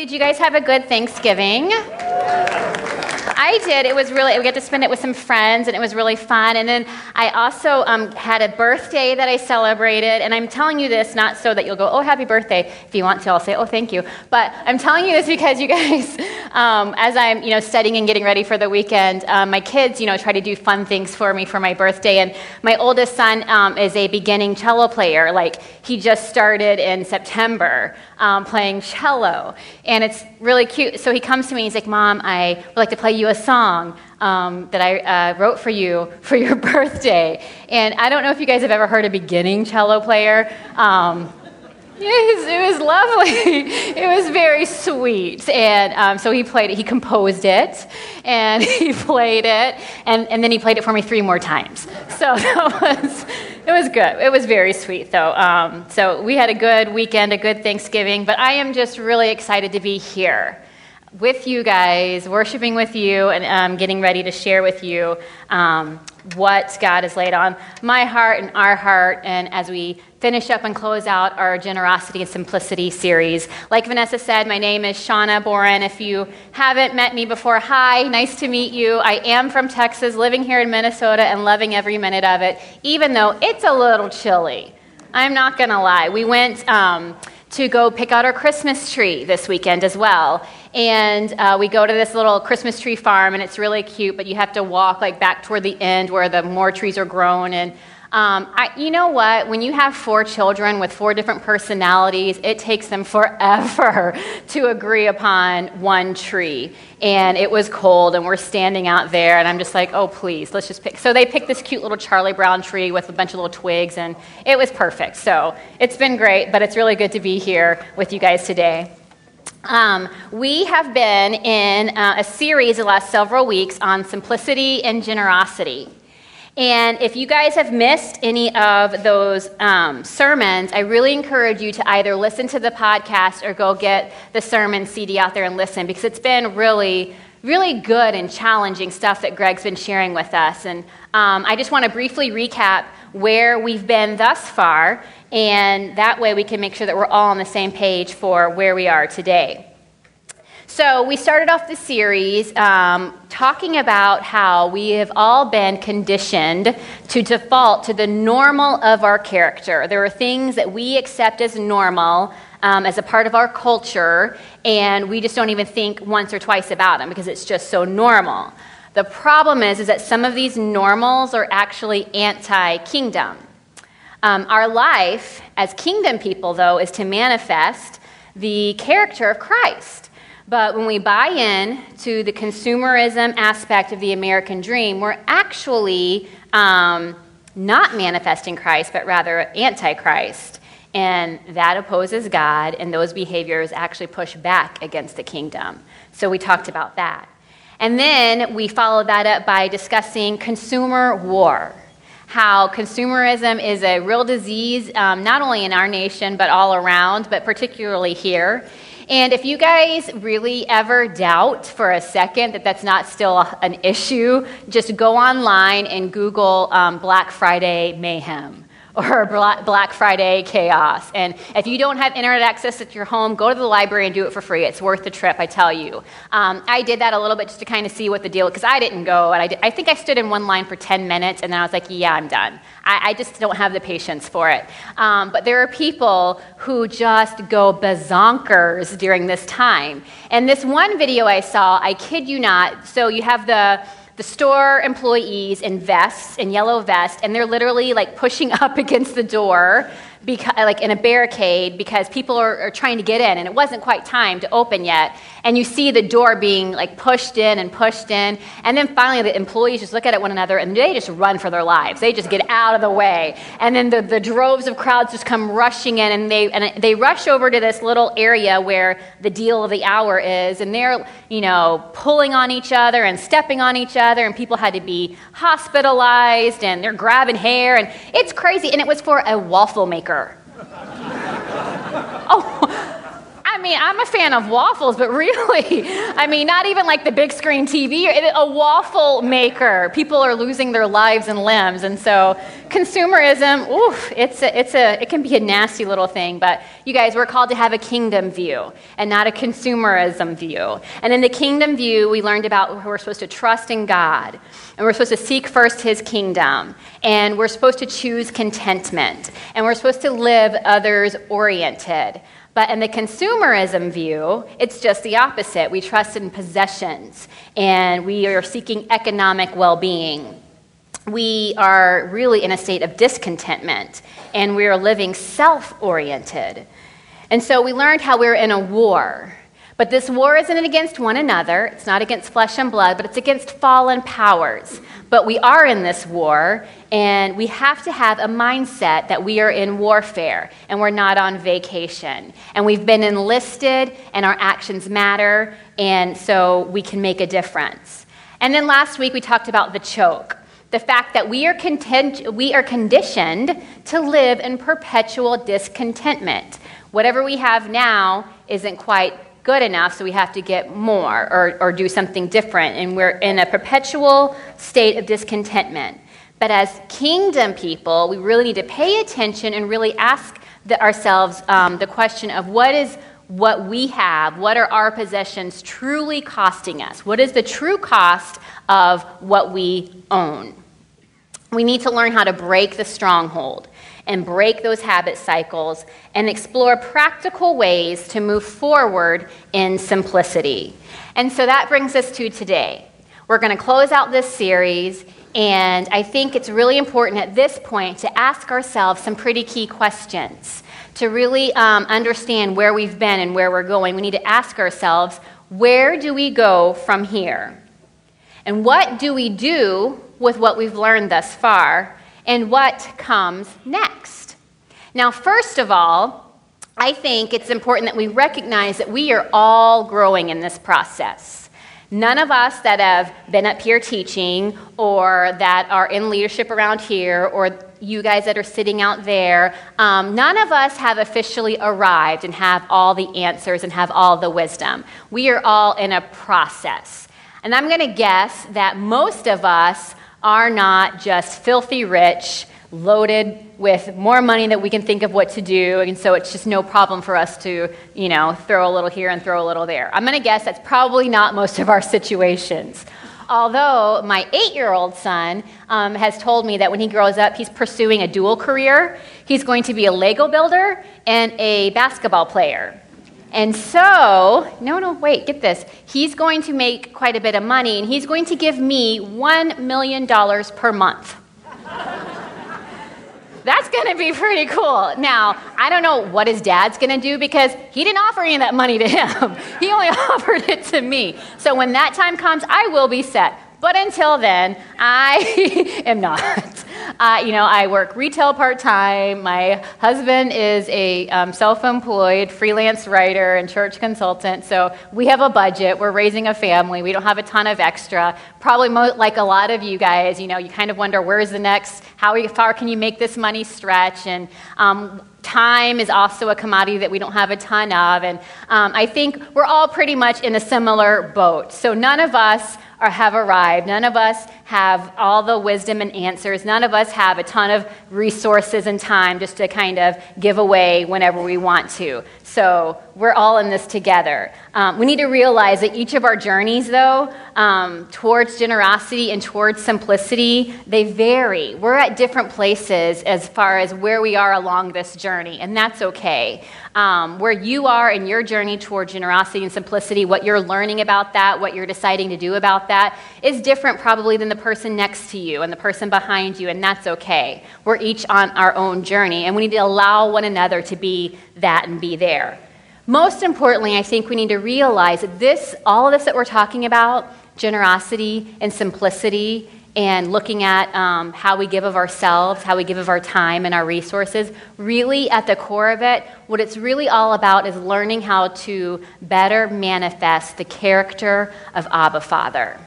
did you guys have a good Thanksgiving? I did. It was really, we got to spend it with some friends and it was really fun. And then I also um, had a birthday that I celebrated. And I'm telling you this not so that you'll go, oh, happy birthday. If you want to, I'll say, oh, thank you. But I'm telling you this because you guys, um, as I'm, you know, studying and getting ready for the weekend, um, my kids, you know, try to do fun things for me for my birthday. And my oldest son um, is a beginning cello player. Like, he just started in September um, playing cello. And it's really cute. So he comes to me and he's like, Mom, I would like to play you a song um, that I uh, wrote for you for your birthday. And I don't know if you guys have ever heard a beginning cello player. Um, was, it was lovely. It was very sweet. And um, so he played it, he composed it, and he played it, and, and then he played it for me three more times. So that was, it was good. It was very sweet, though. Um, so we had a good weekend, a good Thanksgiving, but I am just really excited to be here with you guys, worshiping with you, and um, getting ready to share with you um, what God has laid on my heart and our heart. And as we finish up and close out our Generosity and Simplicity series, like Vanessa said, my name is Shauna Boren. If you haven't met me before, hi, nice to meet you. I am from Texas, living here in Minnesota, and loving every minute of it, even though it's a little chilly. I'm not going to lie. We went. Um, to go pick out our Christmas tree this weekend as well. And uh, we go to this little Christmas tree farm, and it's really cute, but you have to walk like back toward the end where the more trees are grown. And um, I, you know what? When you have four children with four different personalities, it takes them forever to agree upon one tree. And it was cold, and we're standing out there, and I'm just like, oh, please, let's just pick. So they picked this cute little Charlie Brown tree with a bunch of little twigs, and it was perfect. So it's been great, but it's really good to be here with you guys today. Um, we have been in uh, a series the last several weeks on simplicity and generosity. And if you guys have missed any of those um, sermons, I really encourage you to either listen to the podcast or go get the sermon CD out there and listen because it's been really, really good and challenging stuff that Greg's been sharing with us. And um, I just want to briefly recap where we've been thus far, and that way we can make sure that we're all on the same page for where we are today. So, we started off the series um, talking about how we have all been conditioned to default to the normal of our character. There are things that we accept as normal um, as a part of our culture, and we just don't even think once or twice about them because it's just so normal. The problem is, is that some of these normals are actually anti kingdom. Um, our life as kingdom people, though, is to manifest the character of Christ. But when we buy in to the consumerism aspect of the American dream, we're actually um, not manifesting Christ, but rather antichrist. And that opposes God, and those behaviors actually push back against the kingdom. So we talked about that. And then we followed that up by discussing consumer war. How consumerism is a real disease, um, not only in our nation, but all around, but particularly here. And if you guys really ever doubt for a second that that's not still an issue, just go online and Google um, Black Friday mayhem or Black Friday chaos. And if you don't have internet access at your home, go to the library and do it for free. It's worth the trip, I tell you. Um, I did that a little bit just to kind of see what the deal, because I didn't go, and I, did, I, think I stood in one line for 10 minutes, and then I was like, yeah, I'm done. I, I just don't have the patience for it. Um, but there are people who just go bazonkers during this time. And this one video I saw, I kid you not, so you have the the store employees in vests, in yellow vests, and they're literally like pushing up against the door because, like in a barricade because people are, are, trying to get in and it wasn't quite time to open yet. And you see the door being like pushed in and pushed in. And then finally the employees just look at one another and they just run for their lives. They just get out of the way. And then the, the droves of crowds just come rushing in and they and they rush over to this little area where the deal of the hour is. And they're you know pulling on each other and stepping on each other. And people had to be hospitalized and they're grabbing hair. And it's crazy. And it was for a waffle maker oh, mean, I'm a fan of waffles, but really, I mean, not even like the big screen TV, a waffle maker. People are losing their lives and limbs. And so, consumerism, oof, it's a, it's a, it can be a nasty little thing. But you guys, we're called to have a kingdom view and not a consumerism view. And in the kingdom view, we learned about we're supposed to trust in God and we're supposed to seek first his kingdom and we're supposed to choose contentment and we're supposed to live others oriented. But in the consumerism view, it's just the opposite. We trust in possessions and we are seeking economic well being. We are really in a state of discontentment and we are living self oriented. And so we learned how we're in a war. But this war isn't against one another. It's not against flesh and blood, but it's against fallen powers. But we are in this war, and we have to have a mindset that we are in warfare and we're not on vacation. And we've been enlisted, and our actions matter, and so we can make a difference. And then last week we talked about the choke the fact that we are, content, we are conditioned to live in perpetual discontentment. Whatever we have now isn't quite good enough, so we have to get more or, or do something different. And we're in a perpetual state of discontentment. But as kingdom people, we really need to pay attention and really ask the, ourselves um, the question of what is what we have, what are our possessions truly costing us? What is the true cost of what we own? We need to learn how to break the stronghold and break those habit cycles and explore practical ways to move forward in simplicity. And so that brings us to today. We're going to close out this series, and I think it's really important at this point to ask ourselves some pretty key questions. To really um, understand where we've been and where we're going, we need to ask ourselves where do we go from here? And what do we do with what we've learned thus far? And what comes next. Now, first of all, I think it's important that we recognize that we are all growing in this process. None of us that have been up here teaching or that are in leadership around here or you guys that are sitting out there, um, none of us have officially arrived and have all the answers and have all the wisdom. We are all in a process. And I'm going to guess that most of us are not just filthy rich, loaded with more money that we can think of what to do, and so it's just no problem for us to, you know, throw a little here and throw a little there. I'm going to guess that's probably not most of our situations. Although my eight year old son um, has told me that when he grows up, he's pursuing a dual career. He's going to be a Lego builder and a basketball player. And so, no, no, wait, get this. He's going to make quite a bit of money, and he's going to give me $1 million per month. That's going to be pretty cool. Now, I don't know what his dad's going to do because he didn't offer any of that money to him. he only offered it to me. So when that time comes, I will be set. But until then, I am not. Uh, you know, I work retail part time. My husband is a um, self employed freelance writer and church consultant. So we have a budget. We're raising a family. We don't have a ton of extra. Probably mo- like a lot of you guys, you know, you kind of wonder where's the next, how far can you make this money stretch? And um, time is also a commodity that we don't have a ton of. And um, I think we're all pretty much in a similar boat. So none of us or have arrived. None of us have all the wisdom and answers. None of us have a ton of resources and time just to kind of give away whenever we want to. So we're all in this together. Um, we need to realize that each of our journeys, though, um, towards generosity and towards simplicity, they vary. We're at different places as far as where we are along this journey, and that's okay. Um, where you are in your journey toward generosity and simplicity, what you're learning about that, what you're deciding to do about that, is different probably than the person next to you and the person behind you, and that's okay. We're each on our own journey, and we need to allow one another to be that and be there. Most importantly, I think we need to realize that this, all of this that we're talking about, generosity and simplicity, and looking at um, how we give of ourselves, how we give of our time and our resources, really at the core of it, what it's really all about is learning how to better manifest the character of Abba Father.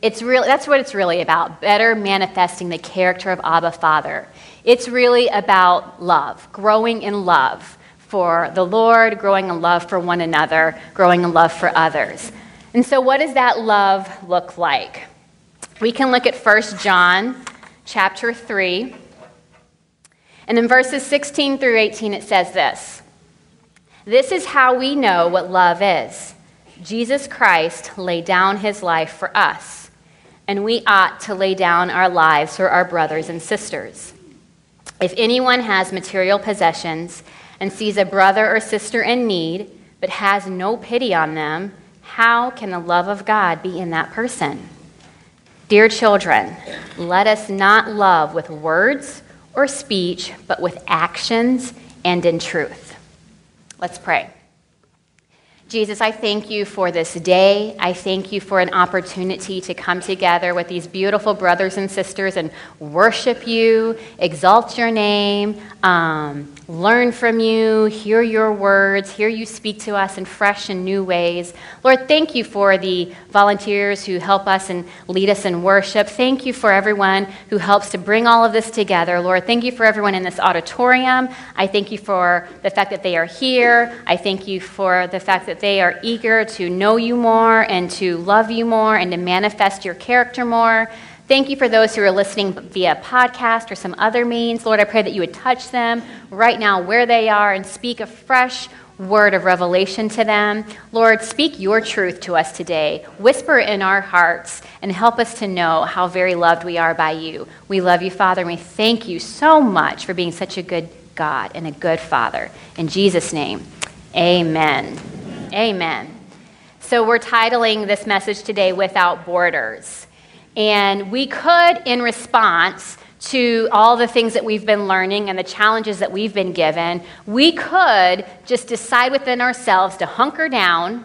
It's really, that's what it's really about, better manifesting the character of Abba Father. It's really about love, growing in love for the Lord, growing in love for one another, growing in love for others. And so, what does that love look like? We can look at 1 John chapter 3. And in verses 16 through 18, it says this This is how we know what love is. Jesus Christ laid down his life for us, and we ought to lay down our lives for our brothers and sisters. If anyone has material possessions and sees a brother or sister in need, but has no pity on them, how can the love of God be in that person? Dear children, let us not love with words or speech, but with actions and in truth. Let's pray. Jesus, I thank you for this day. I thank you for an opportunity to come together with these beautiful brothers and sisters and worship you, exalt your name, um, learn from you, hear your words, hear you speak to us in fresh and new ways. Lord, thank you for the volunteers who help us and lead us in worship. Thank you for everyone who helps to bring all of this together. Lord, thank you for everyone in this auditorium. I thank you for the fact that they are here. I thank you for the fact that they are eager to know you more and to love you more and to manifest your character more. Thank you for those who are listening via podcast or some other means. Lord, I pray that you would touch them right now where they are and speak a fresh word of revelation to them. Lord, speak your truth to us today. Whisper in our hearts and help us to know how very loved we are by you. We love you, Father, and we thank you so much for being such a good God and a good Father. In Jesus' name, amen. Amen. So, we're titling this message today, Without Borders. And we could, in response to all the things that we've been learning and the challenges that we've been given, we could just decide within ourselves to hunker down,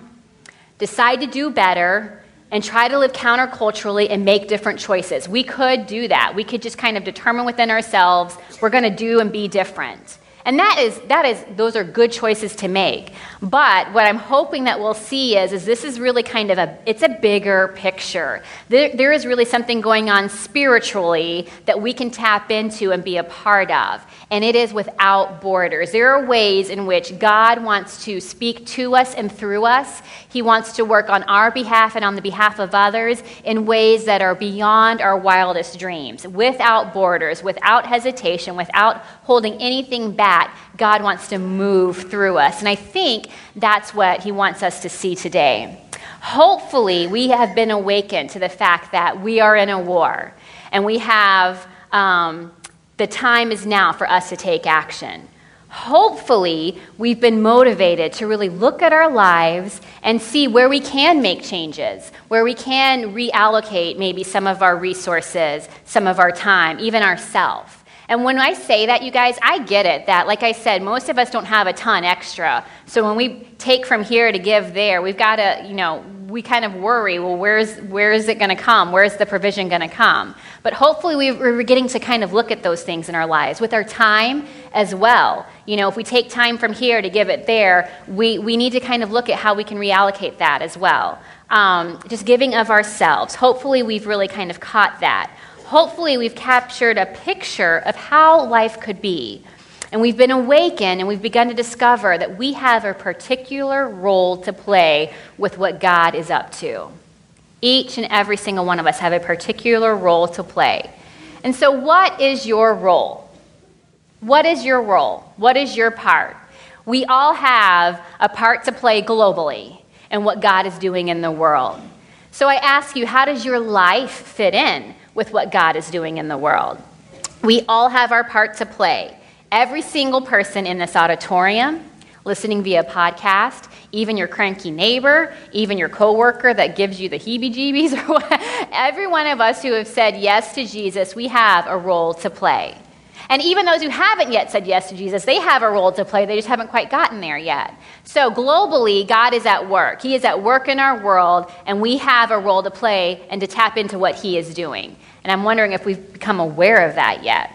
decide to do better, and try to live counterculturally and make different choices. We could do that. We could just kind of determine within ourselves we're going to do and be different. And that is, that is, those are good choices to make. But what I'm hoping that we'll see is, is this is really kind of a, it's a bigger picture. There, there is really something going on spiritually that we can tap into and be a part of. And it is without borders. There are ways in which God wants to speak to us and through us. He wants to work on our behalf and on the behalf of others in ways that are beyond our wildest dreams, without borders, without hesitation, without holding anything back that, God wants to move through us. And I think that's what He wants us to see today. Hopefully, we have been awakened to the fact that we are in a war and we have um, the time is now for us to take action. Hopefully, we've been motivated to really look at our lives and see where we can make changes, where we can reallocate maybe some of our resources, some of our time, even ourselves. And when I say that, you guys, I get it that, like I said, most of us don't have a ton extra. So when we take from here to give there, we've got to, you know, we kind of worry, well, where's, where is it going to come? Where's the provision going to come? But hopefully we're getting to kind of look at those things in our lives with our time as well. You know, if we take time from here to give it there, we, we need to kind of look at how we can reallocate that as well. Um, just giving of ourselves. Hopefully we've really kind of caught that hopefully we've captured a picture of how life could be. And we've been awakened and we've begun to discover that we have a particular role to play with what God is up to. Each and every single one of us have a particular role to play. And so, what is your role? What is your role? What is your part? We all have a part to play globally in what God is doing in the world. So, I ask you, how does your life fit in? With what God is doing in the world. We all have our part to play. Every single person in this auditorium, listening via podcast, even your cranky neighbor, even your coworker that gives you the heebie-jeebies, every one of us who have said yes to Jesus, we have a role to play. And even those who haven't yet said yes to Jesus, they have a role to play. They just haven't quite gotten there yet. So globally, God is at work. He is at work in our world, and we have a role to play and to tap into what He is doing. And I'm wondering if we've become aware of that yet.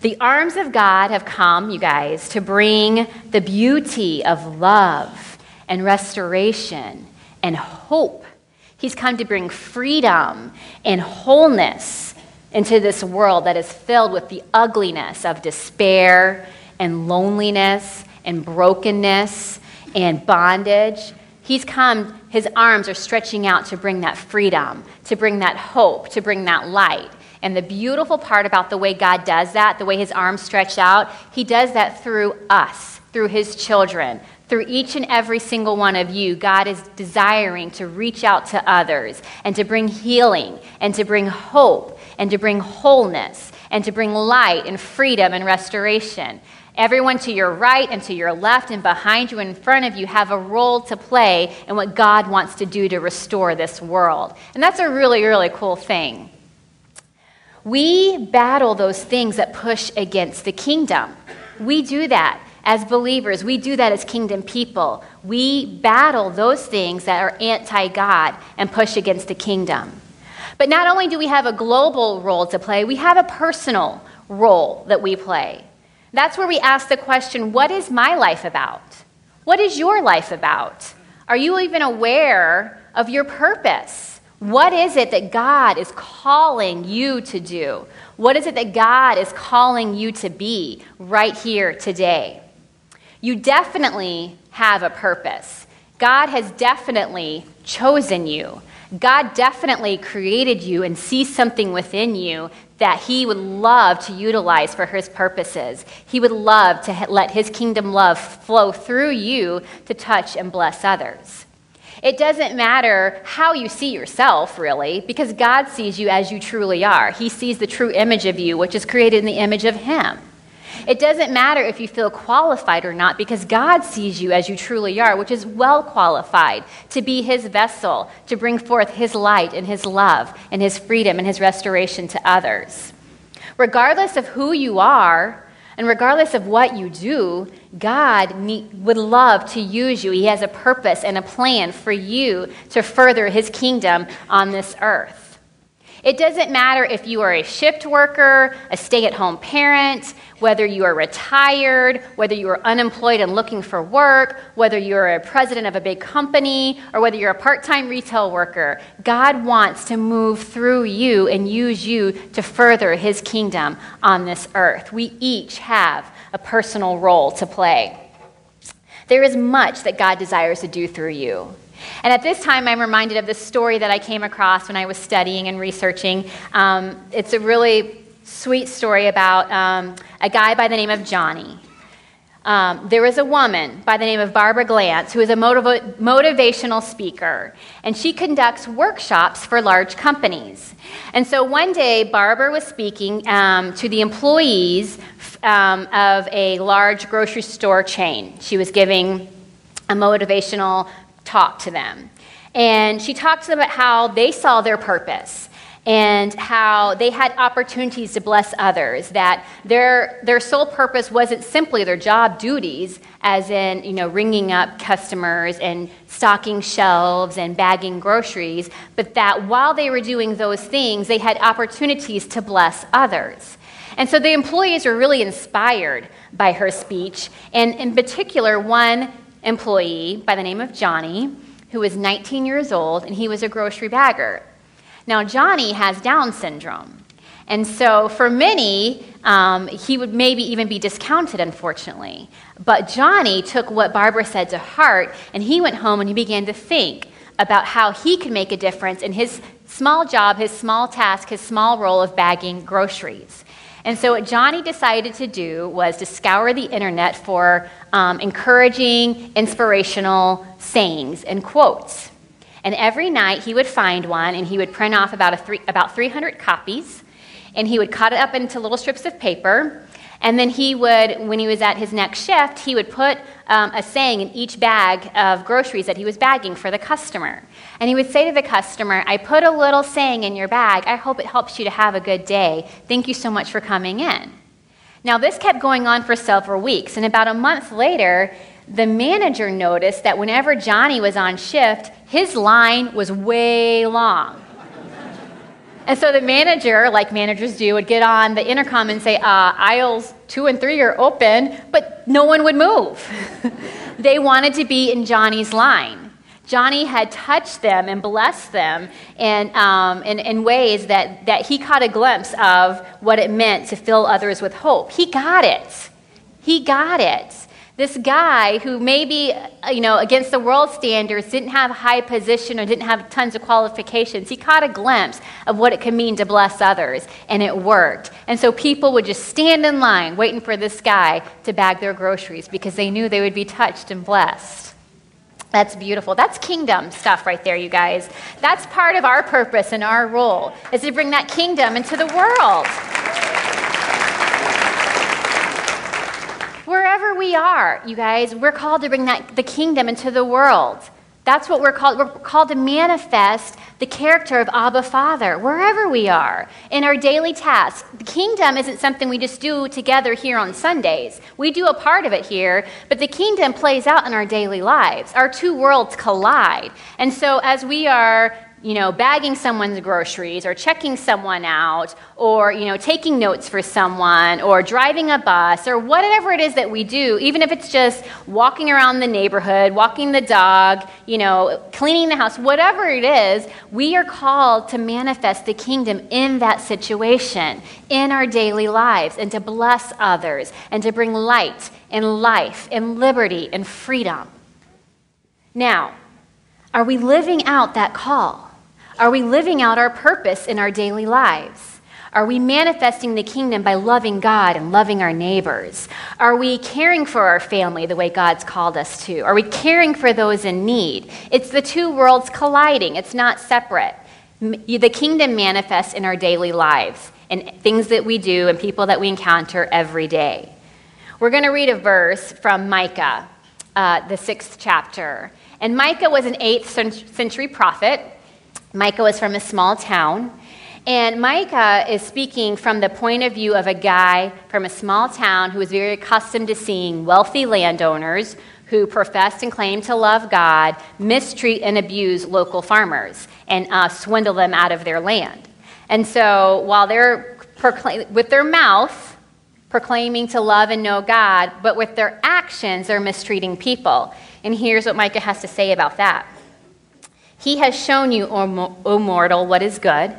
The arms of God have come, you guys, to bring the beauty of love and restoration and hope. He's come to bring freedom and wholeness into this world that is filled with the ugliness of despair and loneliness and brokenness and bondage. He's come, his arms are stretching out to bring that freedom, to bring that hope, to bring that light. And the beautiful part about the way God does that, the way his arms stretch out, he does that through us, through his children, through each and every single one of you, God is desiring to reach out to others and to bring healing and to bring hope and to bring wholeness and to bring light and freedom and restoration. Everyone to your right and to your left and behind you and in front of you have a role to play in what God wants to do to restore this world. And that's a really, really cool thing. We battle those things that push against the kingdom. We do that as believers, we do that as kingdom people. We battle those things that are anti God and push against the kingdom. But not only do we have a global role to play, we have a personal role that we play. That's where we ask the question what is my life about? What is your life about? Are you even aware of your purpose? What is it that God is calling you to do? What is it that God is calling you to be right here today? You definitely have a purpose. God has definitely chosen you. God definitely created you and sees something within you that He would love to utilize for His purposes. He would love to let His kingdom love flow through you to touch and bless others. It doesn't matter how you see yourself, really, because God sees you as you truly are. He sees the true image of you, which is created in the image of Him. It doesn't matter if you feel qualified or not because God sees you as you truly are, which is well qualified to be His vessel, to bring forth His light and His love and His freedom and His restoration to others. Regardless of who you are, and regardless of what you do, God would love to use you. He has a purpose and a plan for you to further His kingdom on this earth. It doesn't matter if you are a shift worker, a stay at home parent, whether you are retired, whether you are unemployed and looking for work, whether you're a president of a big company, or whether you're a part time retail worker. God wants to move through you and use you to further his kingdom on this earth. We each have a personal role to play. There is much that God desires to do through you. And at this time, I'm reminded of this story that I came across when I was studying and researching. Um, it's a really sweet story about um, a guy by the name of Johnny. Um, there was a woman by the name of Barbara Glanz who is a motiv- motivational speaker, and she conducts workshops for large companies. And so one day, Barbara was speaking um, to the employees um, of a large grocery store chain. She was giving a motivational talk to them. And she talked to them about how they saw their purpose and how they had opportunities to bless others, that their, their sole purpose wasn't simply their job duties, as in, you know, ringing up customers and stocking shelves and bagging groceries, but that while they were doing those things, they had opportunities to bless others. And so the employees were really inspired by her speech, and in particular, one employee by the name of Johnny, who was 19 years old, and he was a grocery bagger. Now, Johnny has Down syndrome. And so, for many, um, he would maybe even be discounted, unfortunately. But Johnny took what Barbara said to heart, and he went home and he began to think about how he could make a difference in his small job, his small task, his small role of bagging groceries. And so, what Johnny decided to do was to scour the internet for um, encouraging, inspirational sayings and quotes. And every night he would find one and he would print off about, three, about 300 copies and he would cut it up into little strips of paper. And then he would, when he was at his next shift, he would put um, a saying in each bag of groceries that he was bagging for the customer. And he would say to the customer, I put a little saying in your bag. I hope it helps you to have a good day. Thank you so much for coming in. Now, this kept going on for several weeks, and about a month later, the manager noticed that whenever Johnny was on shift, his line was way long. And so the manager, like managers do, would get on the intercom and say, uh, aisles two and three are open, but no one would move. they wanted to be in Johnny's line. Johnny had touched them and blessed them in, um, in, in, ways that, that he caught a glimpse of what it meant to fill others with hope. He got it. He got it. This guy who maybe, uh, you know, against the world standards didn't have high position or didn't have tons of qualifications, he caught a glimpse of what it could mean to bless others, and it worked. And so people would just stand in line waiting for this guy to bag their groceries because they knew they would be touched and blessed. That's beautiful. That's kingdom stuff right there, you guys. That's part of our purpose and our role is to bring that kingdom into the world. Wherever we are, you guys, we're called to bring that, the kingdom into the world. That's what we're called. We're called to manifest the character of Abba Father wherever we are in our daily tasks. The kingdom isn't something we just do together here on Sundays. We do a part of it here, but the kingdom plays out in our daily lives. Our two worlds collide. And so as we are you know, bagging someone's groceries or checking someone out or, you know, taking notes for someone or driving a bus or whatever it is that we do, even if it's just walking around the neighborhood, walking the dog, you know, cleaning the house, whatever it is, we are called to manifest the kingdom in that situation, in our daily lives, and to bless others and to bring light and life and liberty and freedom. Now, are we living out that call? Are we living out our purpose in our daily lives? Are we manifesting the kingdom by loving God and loving our neighbors? Are we caring for our family the way God's called us to? Are we caring for those in need? It's the two worlds colliding, it's not separate. The kingdom manifests in our daily lives and things that we do and people that we encounter every day. We're going to read a verse from Micah, uh, the sixth chapter. And Micah was an 8th century prophet Micah was from a small town. And Micah is speaking from the point of view of a guy from a small town who was very accustomed to seeing wealthy landowners who professed and claimed to love God mistreat and abuse local farmers and uh, swindle them out of their land. And so while they're proclaim- with their mouth proclaiming to love and know God, but with their actions, they're mistreating people. And here's what Micah has to say about that. He has shown you, O mortal, what is good.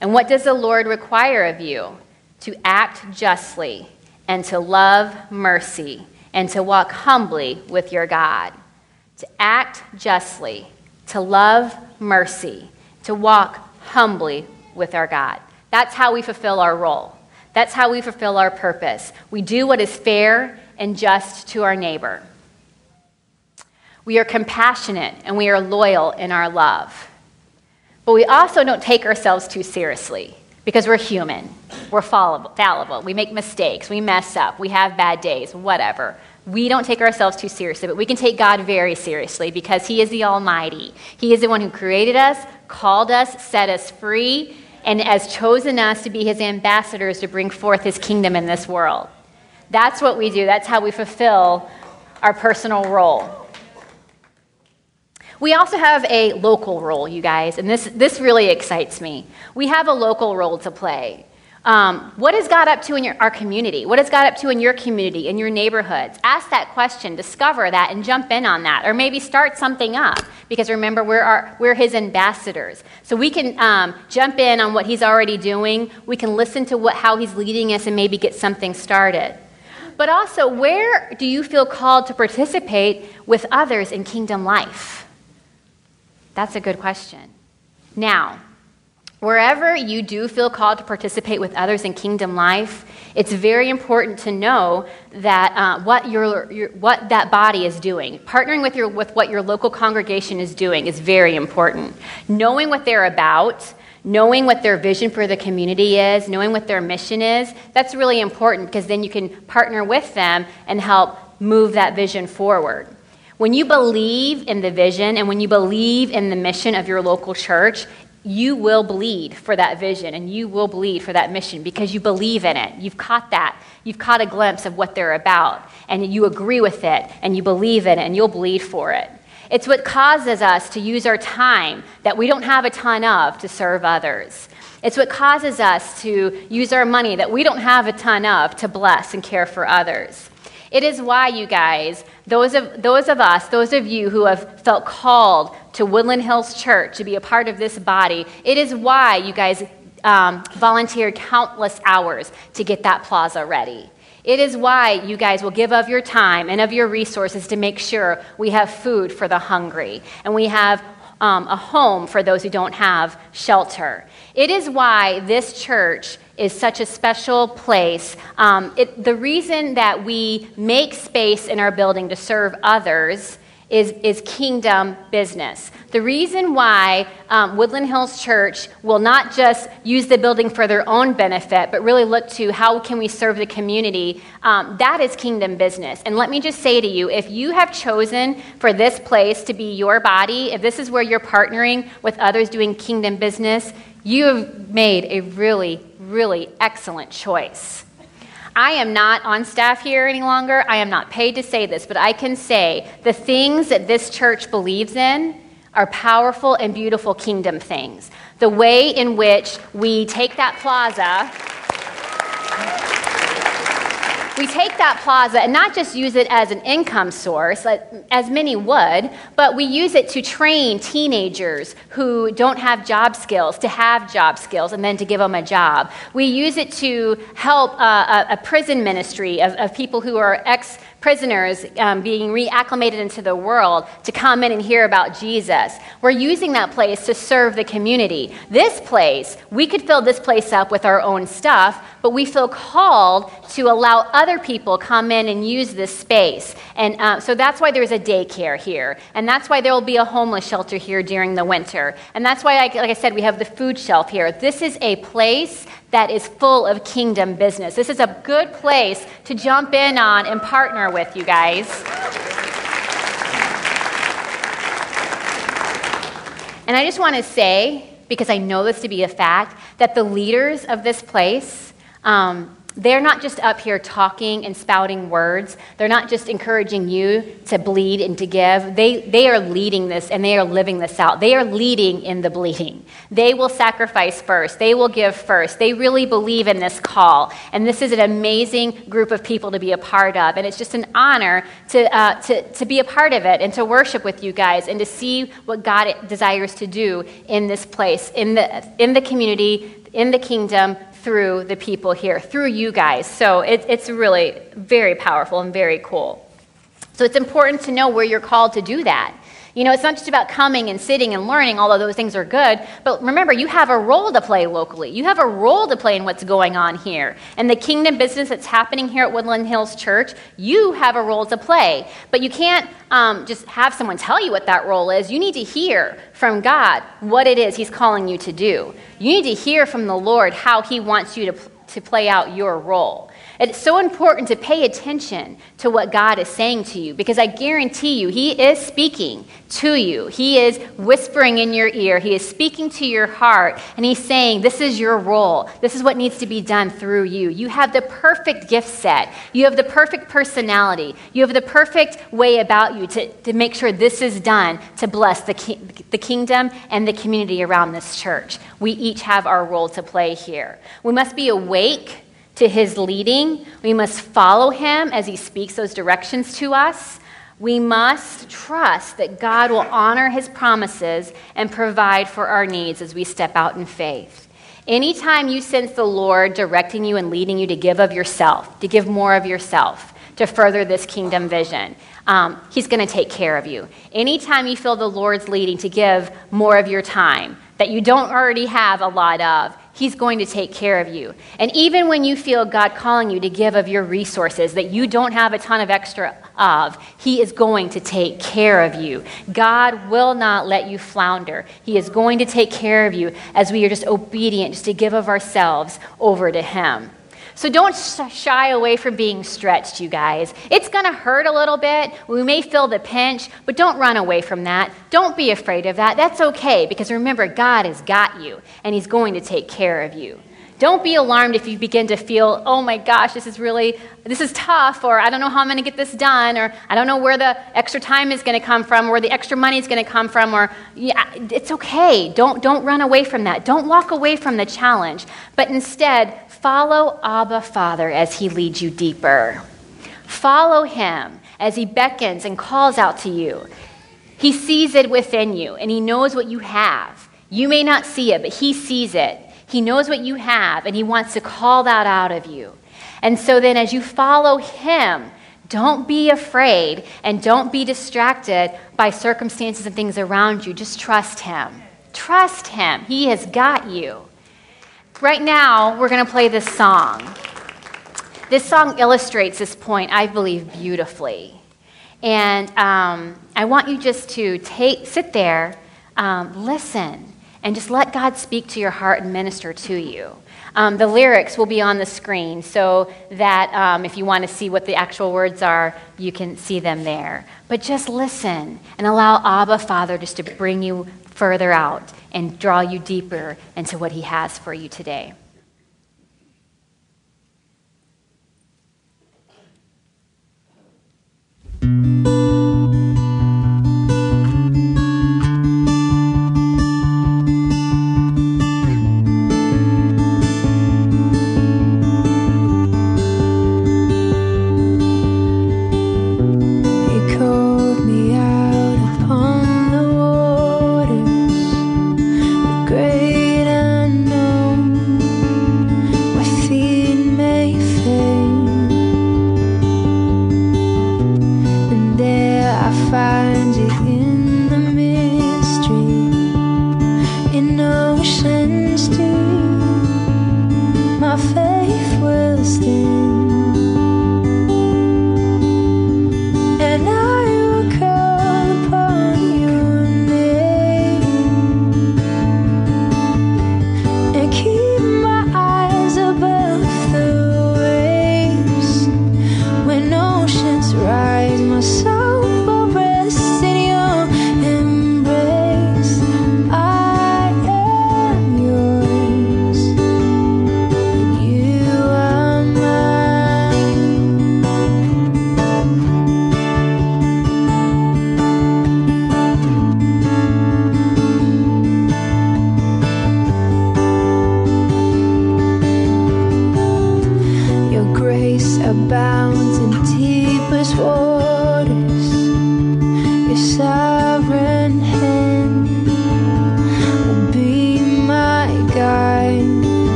And what does the Lord require of you? To act justly and to love mercy and to walk humbly with your God. To act justly, to love mercy, to walk humbly with our God. That's how we fulfill our role. That's how we fulfill our purpose. We do what is fair and just to our neighbor. We are compassionate and we are loyal in our love. But we also don't take ourselves too seriously because we're human. We're fallible. We make mistakes. We mess up. We have bad days, whatever. We don't take ourselves too seriously, but we can take God very seriously because He is the Almighty. He is the one who created us, called us, set us free, and has chosen us to be His ambassadors to bring forth His kingdom in this world. That's what we do. That's how we fulfill our personal role. We also have a local role, you guys, and this, this really excites me. We have a local role to play. Um, what is God up to in your, our community? What is God up to in your community, in your neighborhoods? Ask that question, discover that, and jump in on that. Or maybe start something up. Because remember, we're, our, we're His ambassadors. So we can um, jump in on what He's already doing. We can listen to what, how He's leading us and maybe get something started. But also, where do you feel called to participate with others in kingdom life? That's a good question. Now, wherever you do feel called to participate with others in kingdom life, it's very important to know that uh, what, your, your, what that body is doing. Partnering with, your, with what your local congregation is doing is very important. Knowing what they're about, knowing what their vision for the community is, knowing what their mission is, that's really important because then you can partner with them and help move that vision forward. When you believe in the vision and when you believe in the mission of your local church, you will bleed for that vision and you will bleed for that mission because you believe in it. You've caught that. You've caught a glimpse of what they're about and you agree with it and you believe in it and you'll bleed for it. It's what causes us to use our time that we don't have a ton of to serve others. It's what causes us to use our money that we don't have a ton of to bless and care for others. It is why, you guys, those of, those of us, those of you who have felt called to Woodland Hills Church to be a part of this body, it is why you guys um, volunteered countless hours to get that plaza ready. It is why you guys will give of your time and of your resources to make sure we have food for the hungry and we have um, a home for those who don't have shelter. It is why this church is such a special place. Um, it, the reason that we make space in our building to serve others is, is kingdom business. The reason why um, Woodland Hills Church will not just use the building for their own benefit, but really look to how can we serve the community, um, that is kingdom business. And let me just say to you, if you have chosen for this place to be your body, if this is where you're partnering with others doing kingdom business, you have made a really, really excellent choice. I am not on staff here any longer. I am not paid to say this, but I can say the things that this church believes in are powerful and beautiful kingdom things. The way in which we take that plaza we take that plaza and not just use it as an income source, as many would, but we use it to train teenagers who don't have job skills to have job skills and then to give them a job. We use it to help uh, a, a, prison ministry of, of people who are ex prisoners um, being reacclimated into the world to come in and hear about Jesus. We're using that place to serve the community. This place, we could fill this place up with our own stuff, but we feel called to allow other people come in and use this space. And uh, so that's why there's a daycare here. And that's why there will be a homeless shelter here during the winter. And that's why, like I said, we have the food shelf here. This is a place that is full of kingdom business. This is a good place to jump in on and partner with you guys. And I just want to say, because I know this to be a fact, that the leaders of this place, um, they're not just up here talking and spouting words. They're not just encouraging you to bleed and to give. They, they are leading this and they are living this out. They are leading in the bleeding. They will sacrifice first. They will give first. They really believe in this call. And this is an amazing group of people to be a part of. And it's just an honor to, uh, to, to be a part of it and to worship with you guys and to see what God desires to do in this place, in the, in the community, in the kingdom, through the people here, through you guys. So it, it's really very powerful and very cool. So it's important to know where you're called to do that. You know, it's not just about coming and sitting and learning, although those things are good, but remember, you have a role to play locally. You have a role to play in what's going on here. And the kingdom business that's happening here at Woodland Hills Church, you have a role to play. But you can't um, just have someone tell you what that role is. You need to hear from God what it is He's calling you to do. You need to hear from the Lord how He wants you to, to play out your role. It's so important to pay attention to what God is saying to you because I guarantee you, He is speaking to you. He is whispering in your ear. He is speaking to your heart, and He's saying, This is your role. This is what needs to be done through you. You have the perfect gift set, you have the perfect personality, you have the perfect way about you to, to make sure this is done to bless the, ki- the kingdom and the community around this church. We each have our role to play here. We must be awake to his leading. We must follow him as he speaks those directions to us. We must trust that God will honor his promises and provide for our needs as we step out in faith. Anytime you sense the Lord directing you and leading you to give of yourself, to give more of yourself, to further this kingdom vision, um, He's going to take care of you. Anytime you feel the Lord's leading to give more of your time that you don't already have a lot of, He's going to take care of you. And even when you feel God calling you to give of your resources that you don't have a ton of extra of, He is going to take care of you. God will not let you flounder. He is going to take care of you as we are just obedient, just to give of ourselves over to Him. So don't shy away from being stretched, you guys. It's going to hurt a little bit. We may feel the pinch, but don't run away from that. Don't be afraid of that. That's okay because remember, God has got you and He's going to take care of you. Don't be alarmed if you begin to feel, oh my gosh, this is really, this is tough, or I don't know how I'm going to get this done, or I don't know where the extra time is going to come from, or where the extra money is going to come from, or yeah, it's okay. Don't, don't run away from that. Don't walk away from the challenge, but instead follow Abba Father as he leads you deeper. Follow him as he beckons and calls out to you. He sees it within you, and he knows what you have. You may not see it, but he sees it. He knows what you have, and He wants to call that out of you. And so then, as you follow Him, don't be afraid and don't be distracted by circumstances and things around you. Just trust Him. Trust Him. He has got you. Right now, we're going to play this song. This song illustrates this point, I believe, beautifully. And um, I want you just to take, sit there, um, listen, and just let God speak to your heart and minister to you. Um, the lyrics will be on the screen so that um, if you want to see what the actual words are, you can see them there. But just listen and allow Abba Father just to bring you further out and draw you deeper into what He has for you today.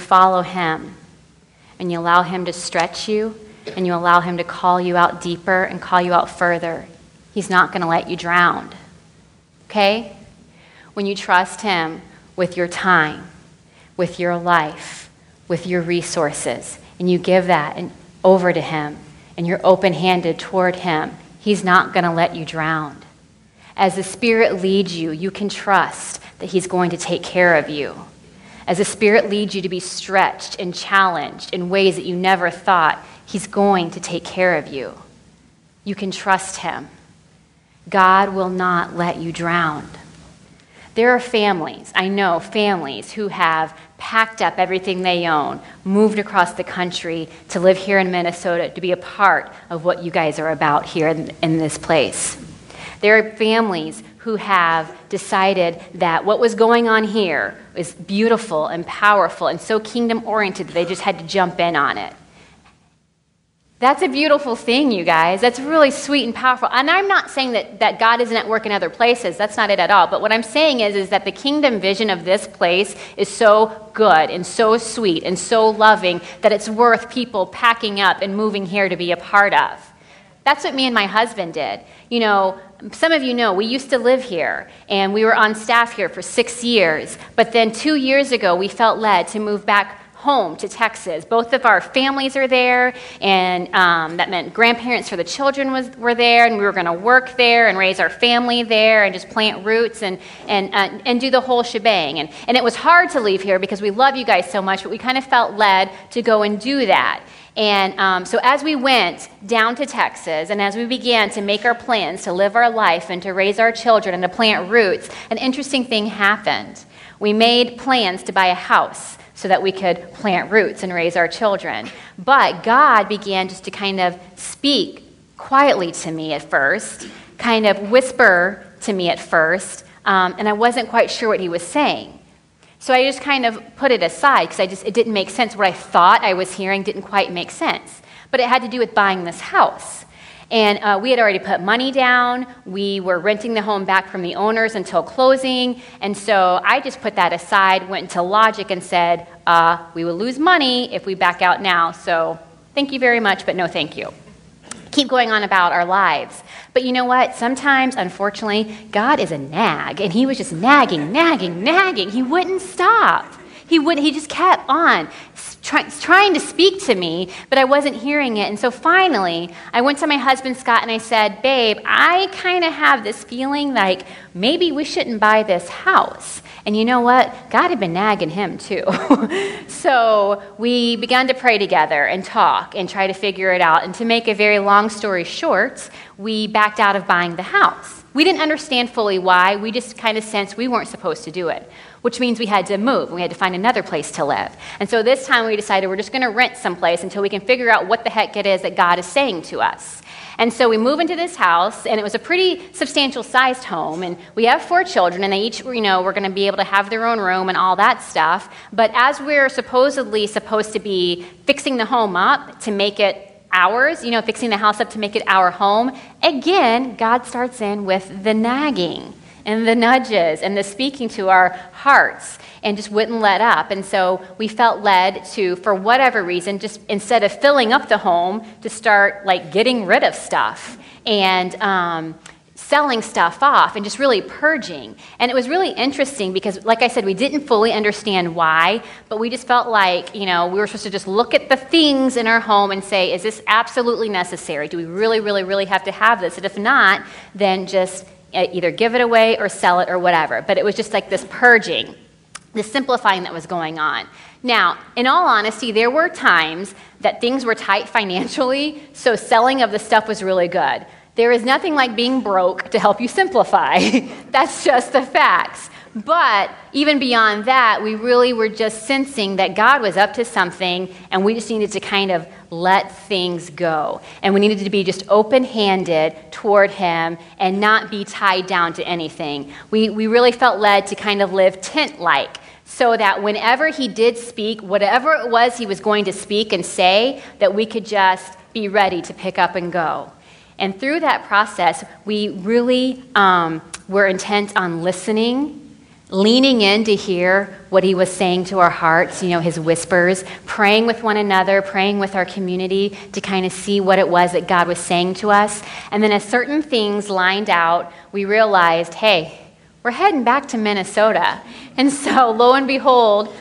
Follow Him and you allow Him to stretch you and you allow Him to call you out deeper and call you out further, He's not going to let you drown. Okay? When you trust Him with your time, with your life, with your resources, and you give that over to Him, and you're open handed toward Him, He's not going to let you drown. As the Spirit leads you, you can trust that He's going to take care of you. As the Spirit leads you to be stretched and challenged in ways that you never thought, He's going to take care of you. You can trust Him. God will not let you drown. There are families, I know families, who have packed up everything they own, moved across the country to live here in Minnesota to be a part of what you guys are about here in, in this place. There are families who have decided that what was going on here is beautiful and powerful and so kingdom oriented that they just had to jump in on it. That's a beautiful thing, you guys. That's really sweet and powerful. And I'm not saying that, that God isn't at work in other places. That's not it at all. But what I'm saying is, is that the kingdom vision of this place is so good and so sweet and so loving that it's worth people packing up and moving here to be a part of. That's what me and my husband did. You know, some of you know we used to live here and we were on staff here for six years. But then two years ago, we felt led to move back home to Texas. Both of our families are there, and um, that meant grandparents for the children was, were there, and we were going to work there and raise our family there and just plant roots and, and, uh, and do the whole shebang. And, and it was hard to leave here because we love you guys so much, but we kind of felt led to go and do that. And um, so, as we went down to Texas and as we began to make our plans to live our life and to raise our children and to plant roots, an interesting thing happened. We made plans to buy a house so that we could plant roots and raise our children. But God began just to kind of speak quietly to me at first, kind of whisper to me at first, um, and I wasn't quite sure what he was saying. So I just kind of put it aside because I just it didn't make sense. What I thought I was hearing didn't quite make sense. But it had to do with buying this house. And uh, we had already put money down. We were renting the home back from the owners until closing. And so I just put that aside, went into logic, and said, uh, we will lose money if we back out now. So thank you very much, but no thank you. Keep going on about our lives. But you know what? Sometimes, unfortunately, God is a nag, and He was just nagging, nagging, nagging. He wouldn't stop. He would he just kept on try, trying to speak to me, but I wasn't hearing it. And so finally, I went to my husband Scott and I said, "Babe, I kind of have this feeling like maybe we shouldn't buy this house." And you know what? God had been nagging him too. so we began to pray together and talk and try to figure it out. And to make a very long story short, we backed out of buying the house. We didn't understand fully why. We just kind of sensed we weren't supposed to do it which means we had to move. We had to find another place to live. And so this time we decided we're just going to rent someplace until we can figure out what the heck it is that God is saying to us. And so we move into this house, and it was a pretty substantial sized home. And we have four children, and they each, you know, were going to be able to have their own room and all that stuff. But as we're supposedly supposed to be fixing the home up to make it ours, you know, fixing the house up to make it our home, again, God starts in with the nagging and the nudges and the speaking to our hearts and just wouldn't let up. And so we felt led to, for whatever reason, just instead of filling up the home, to start like getting rid of stuff and um, selling stuff off and just really purging. And it was really interesting because, like I said, we didn't fully understand why, but we just felt like, you know, we were supposed to just look at the things in our home and say, is this absolutely necessary? Do we really, really, really have to have this? And if not, then just uh, either give it away or sell it or whatever. But it was just like this purging, this simplifying that was going on. Now, in all honesty, there were times that things were tight financially, so selling of the stuff was really good. There is nothing like being broke to help you simplify. That's just the facts. But even beyond that, we really were just sensing that God was up to something, and we just needed to kind of let things go. And we needed to be just open handed toward Him and not be tied down to anything. We, we really felt led to kind of live tent like so that whenever He did speak, whatever it was He was going to speak and say, that we could just be ready to pick up and go. And through that process, we really um, were intent on listening leaning in to hear what he was saying to our hearts, you know, his whispers, praying with one another, praying with our community to kind of see what it was that God was saying to us. And then as certain things lined out, we realized, hey, we're heading back to Minnesota. And so, lo and behold,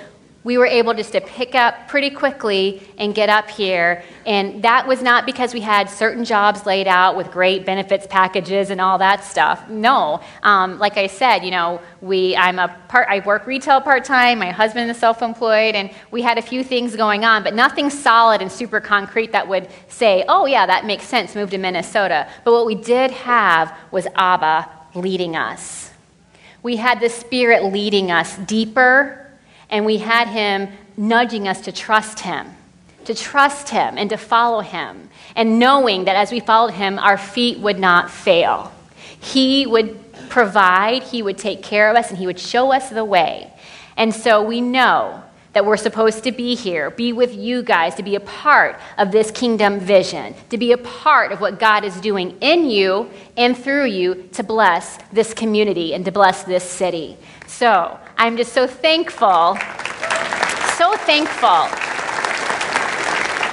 we were able just to pick up pretty quickly and get up here. And that was not because we had certain jobs laid out with great benefits packages and all that stuff. No, um, like I said, you know, we I'm a part. I work retail part time. My husband is self-employed, and we had a few things going on, but nothing solid and super concrete that would say, "Oh yeah, that makes sense. Move to Minnesota." But what we did have was Abba leading us. We had the Spirit leading us deeper and we had him nudging us to trust him, to trust him and to follow him, and knowing that as we followed him, our feet would not fail. He would provide, he would take care of us, and he would show us the way. And so we know that we're supposed to be here, be with you guys, to be a part of this kingdom vision, to be a part of what God is doing in you and through you to bless this community and to bless this city. So I'm just so thankful, so thankful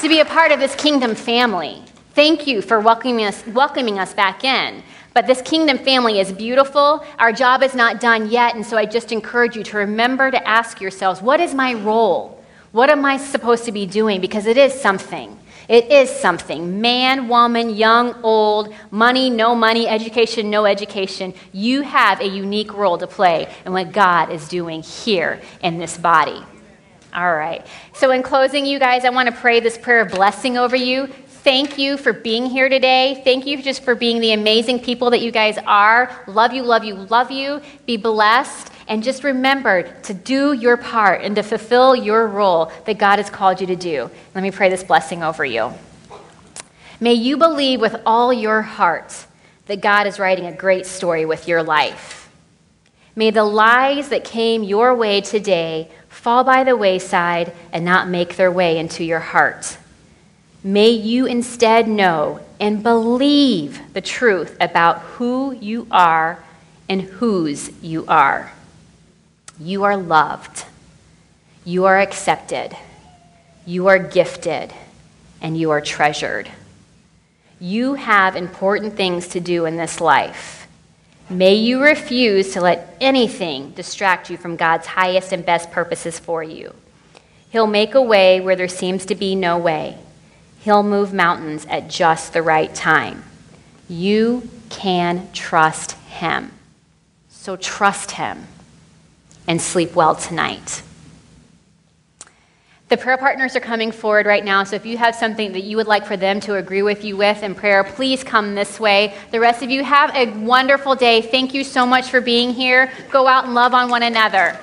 to be a part of this kingdom family. Thank you for welcoming us, welcoming us back in. But this kingdom family is beautiful. Our job is not done yet. And so I just encourage you to remember to ask yourselves what is my role? What am I supposed to be doing? Because it is something. It is something. Man, woman, young, old, money, no money, education, no education. You have a unique role to play in what God is doing here in this body. All right. So, in closing, you guys, I want to pray this prayer of blessing over you. Thank you for being here today. Thank you just for being the amazing people that you guys are. Love you, love you, love you. Be blessed. And just remember to do your part and to fulfill your role that God has called you to do. Let me pray this blessing over you. May you believe with all your heart that God is writing a great story with your life. May the lies that came your way today fall by the wayside and not make their way into your heart. May you instead know and believe the truth about who you are and whose you are. You are loved. You are accepted. You are gifted. And you are treasured. You have important things to do in this life. May you refuse to let anything distract you from God's highest and best purposes for you. He'll make a way where there seems to be no way. He'll move mountains at just the right time. You can trust Him. So trust Him and sleep well tonight. The prayer partners are coming forward right now, so if you have something that you would like for them to agree with you with in prayer, please come this way. The rest of you have a wonderful day. Thank you so much for being here. Go out and love on one another.